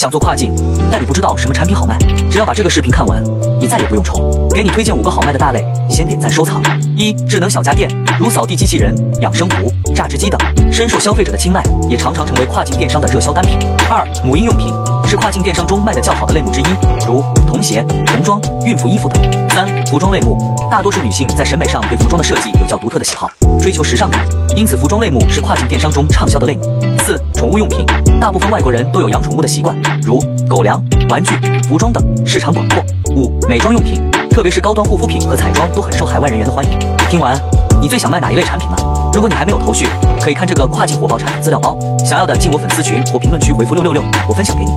想做跨境，但你不知道什么产品好卖？只要把这个视频看完，你再也不用愁。给你推荐五个好卖的大类，先点赞收藏。一、智能小家电，如扫地机器人、养生壶、榨汁机等，深受消费者的青睐，也常常成为跨境电商的热销单品。二、母婴用品，是跨境电商中卖的较好的类目之一，如童鞋、童装、孕妇衣服等。三、服装类目，大多数女性在审美上对服装的设计有较独特的喜好，追求时尚感，因此服装类目是跨境电商中畅销的类目。四、宠物用品，大部分外国人都有养宠物的习惯，如狗粮、玩具、服装等，市场广阔。五、美妆用品，特别是高端护肤品和彩妆都很受海外人员的欢迎。听完，你最想卖哪一类产品呢？如果你还没有头绪，可以看这个跨境火爆产品资料包，想要的进我粉丝群或评论区回复六六六，我分享给你。